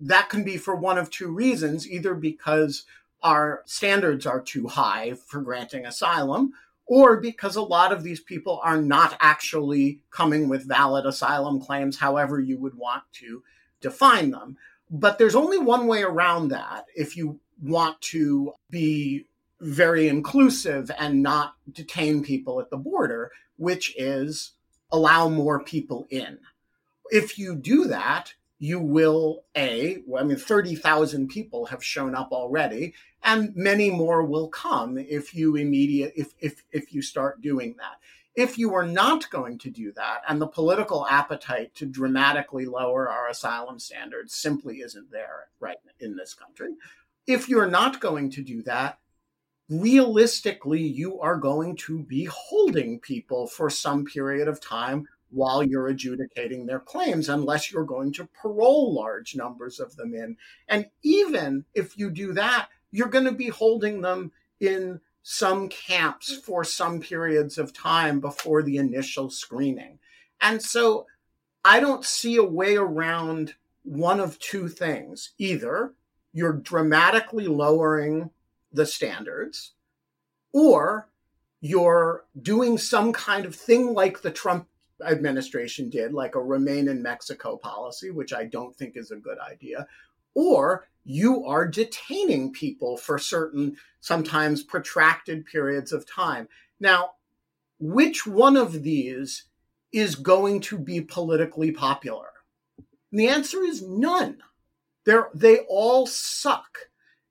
that can be for one of two reasons either because our standards are too high for granting asylum, or because a lot of these people are not actually coming with valid asylum claims, however you would want to define them. But there's only one way around that if you want to be very inclusive and not detain people at the border, which is allow more people in. If you do that, you will a well, i mean 30,000 people have shown up already and many more will come if you immediate if if if you start doing that if you are not going to do that and the political appetite to dramatically lower our asylum standards simply isn't there right in this country if you're not going to do that, realistically, you are going to be holding people for some period of time while you're adjudicating their claims, unless you're going to parole large numbers of them in. And even if you do that, you're going to be holding them in some camps for some periods of time before the initial screening. And so I don't see a way around one of two things. Either you're dramatically lowering the standards, or you're doing some kind of thing like the Trump administration did, like a remain in Mexico policy, which I don't think is a good idea, or you are detaining people for certain, sometimes protracted periods of time. Now, which one of these is going to be politically popular? And the answer is none. They're, they all suck.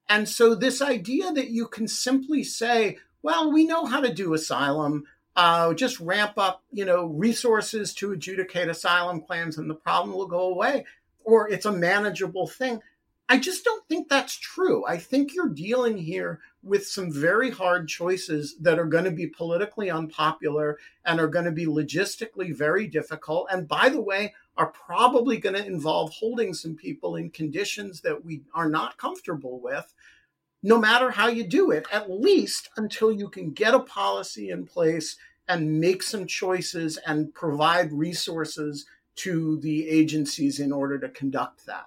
And so, this idea that you can simply say, well, we know how to do asylum, uh, just ramp up, you know, resources to adjudicate asylum claims and the problem will go away, or it's a manageable thing. I just don't think that's true. I think you're dealing here with some very hard choices that are going to be politically unpopular and are going to be logistically very difficult. And by the way, are probably going to involve holding some people in conditions that we are not comfortable with, no matter how you do it, at least until you can get a policy in place and make some choices and provide resources to the agencies in order to conduct that.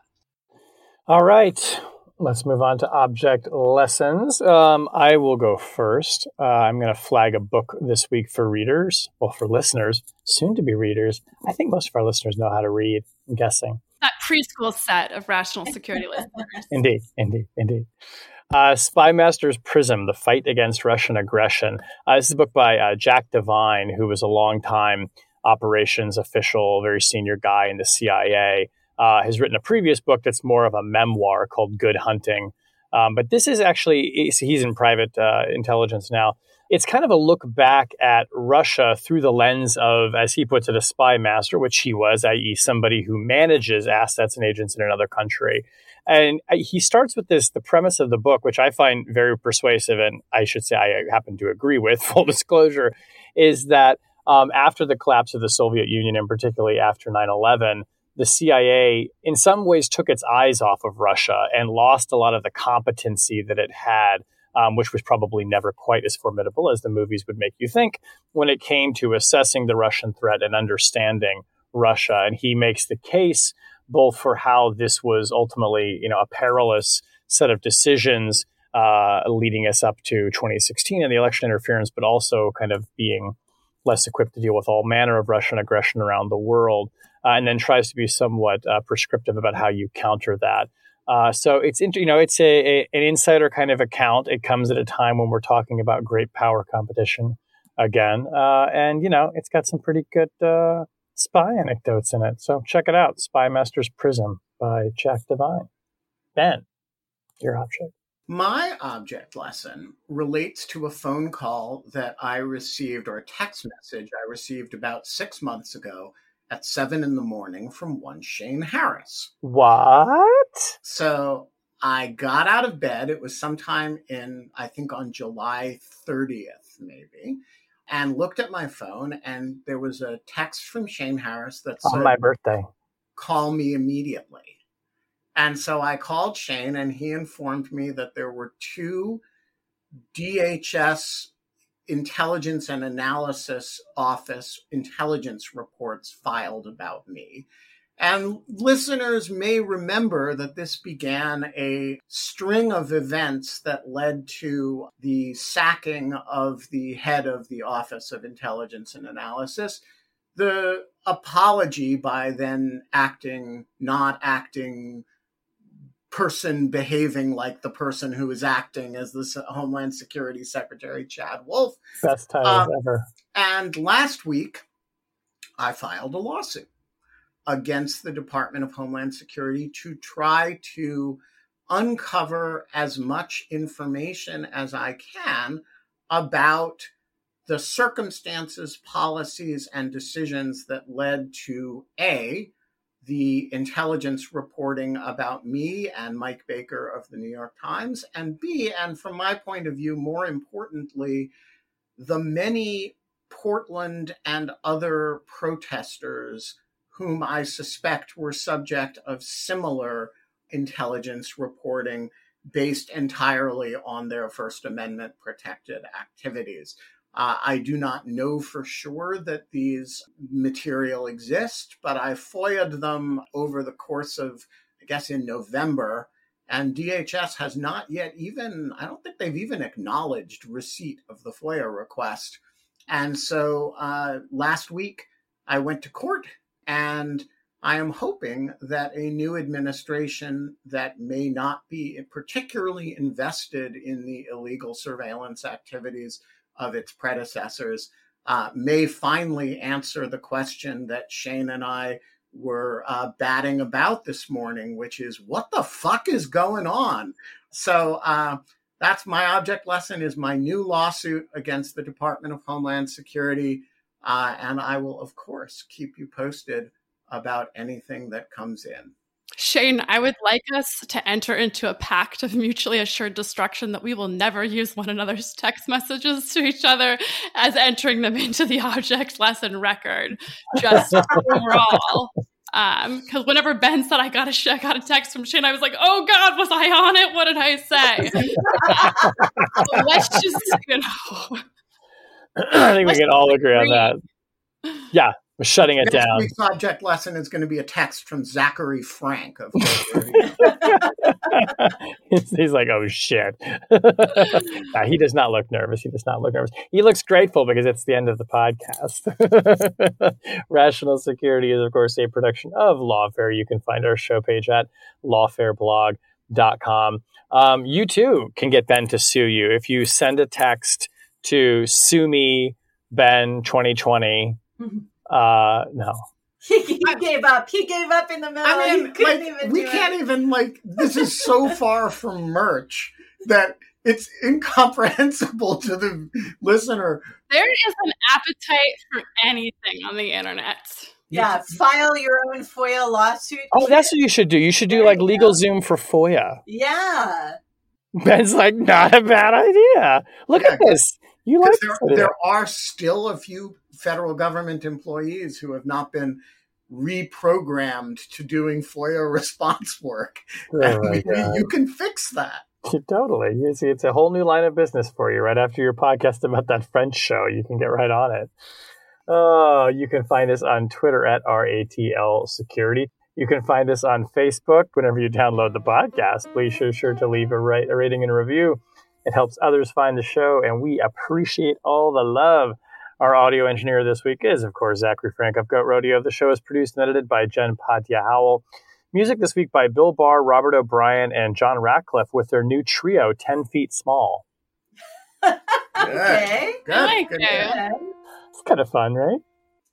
All right. Let's move on to object lessons. Um, I will go first. Uh, I'm going to flag a book this week for readers, well, for listeners, soon to be readers. I think most of our listeners know how to read, I'm guessing. that preschool set of rational security listeners. Indeed, indeed, indeed. Uh, Spymaster's Prism, The Fight Against Russian Aggression. Uh, this is a book by uh, Jack Devine, who was a long-time operations official, very senior guy in the CIA. Uh, has written a previous book that's more of a memoir called Good Hunting. Um, but this is actually, he's in private uh, intelligence now. It's kind of a look back at Russia through the lens of, as he puts it, a spy master, which he was, i.e., somebody who manages assets and agents in another country. And he starts with this the premise of the book, which I find very persuasive, and I should say I happen to agree with, full disclosure, is that um, after the collapse of the Soviet Union, and particularly after 9 11, the CIA, in some ways, took its eyes off of Russia and lost a lot of the competency that it had, um, which was probably never quite as formidable as the movies would make you think when it came to assessing the Russian threat and understanding Russia. And he makes the case both for how this was ultimately, you know, a perilous set of decisions uh, leading us up to 2016 and the election interference, but also kind of being less equipped to deal with all manner of Russian aggression around the world, uh, and then tries to be somewhat uh, prescriptive about how you counter that. Uh, so it's you know it's a, a, an insider kind of account. It comes at a time when we're talking about great power competition again, uh, and you know it's got some pretty good uh, spy anecdotes in it. So check it out. Spymaster's Prism by Jack Devine. Ben, your object. My object lesson relates to a phone call that I received or a text message I received about six months ago at seven in the morning from one Shane Harris. What? So I got out of bed. It was sometime in, I think, on July 30th, maybe and looked at my phone, and there was a text from Shane Harris that said, "On my birthday, call me immediately." And so I called Shane, and he informed me that there were two DHS intelligence and analysis office intelligence reports filed about me. And listeners may remember that this began a string of events that led to the sacking of the head of the Office of Intelligence and Analysis, the apology by then acting, not acting person behaving like the person who is acting as the Homeland Security Secretary, Chad Wolf. Best title um, ever. And last week, I filed a lawsuit against the Department of Homeland Security to try to uncover as much information as I can about the circumstances, policies, and decisions that led to A, the intelligence reporting about me and Mike Baker of the New York Times, and B, and from my point of view, more importantly, the many Portland and other protesters whom I suspect were subject of similar intelligence reporting based entirely on their First Amendment protected activities. Uh, I do not know for sure that these material exist, but I FOIA'd them over the course of, I guess, in November. And DHS has not yet even, I don't think they've even acknowledged receipt of the FOIA request. And so uh, last week, I went to court and I am hoping that a new administration that may not be particularly invested in the illegal surveillance activities of its predecessors uh, may finally answer the question that Shane and I were uh, batting about this morning, which is what the fuck is going on? So uh, that's my object lesson is my new lawsuit against the Department of Homeland Security uh, and I will, of course, keep you posted about anything that comes in. Shane, I would like us to enter into a pact of mutually assured destruction that we will never use one another's text messages to each other as entering them into the object lesson record, just overall. Um, because whenever Ben said I got a sh- I got a text from Shane, I was like, "Oh God, was I on it? What did I say?" let's just, you know, I think we can all agree on that. Yeah, We're shutting it Next down. week's object lesson is going to be a text from Zachary Frank of he's, like, oh shit. He does not look nervous. He does not look nervous. He looks grateful because it's the end of the podcast. Rational Security is, of course, a production of Lawfare. You can find our show page at lawfareblog.com. Um, you too can get Ben to sue you if you send a text to sue me Ben 2020. Uh, no, He, he gave up. He gave up in the middle. I he mean, like, even we can't even like. This is so far from merch that it's incomprehensible to the listener. There is an appetite for anything on the internet. Yeah, file your own FOIA lawsuit. Oh, that's what you should do. You should do There like legal go. Zoom for FOIA. Yeah. Ben's like, not a bad idea. Look Yeah, at this. You like this there, there are still a few federal government employees who have not been reprogrammed to doing FOIA response work. Oh we, you can fix that. totally. You see, it's a whole new line of business for you. Right after your podcast about that French show, you can get right on it. Oh, you can find us on Twitter at RATL Security. You can find us on Facebook. Whenever you download the podcast, please be sure to leave a, rate, a rating and review. It helps others find the show, and we appreciate all the love. Our audio engineer this week is, of course, Zachary Frank of Goat Rodeo. The show is produced and edited by Jen Patja Howell. Music this week by Bill Barr, Robert O'Brien, and John Ratcliffe with their new trio, 10 Feet Small. Okay. Good. I like good, it. good. It's kind of fun, right?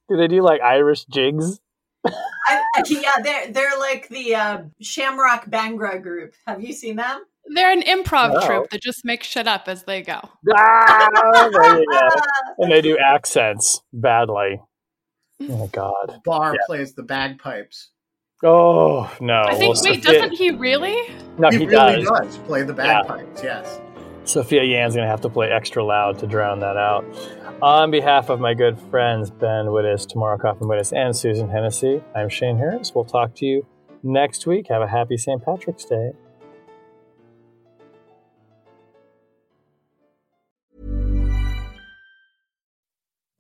Do they do like Irish jigs? I, I- yeah, they're they're like the uh, Shamrock Bhangra group. Have you seen them? They're an improv Oh. troupe that just makes shit up as they go. Ah, there you go. And they do accents badly. Oh, my God. Barr Yeah. plays the bagpipes. Oh, no. I think, Well, wait, Sophia- doesn't he really? No, he, he, really does. does. play the Yeah. bagpipes, yes. Sophia Yan's going to have to play extra loud to drown that out. On behalf of my good friends Ben Wittes, Tamara Kaufman Wittes, and Susan Hennessy, I'm Shane Harris. We'll talk to you next week. Have a happy St. Patrick's Day.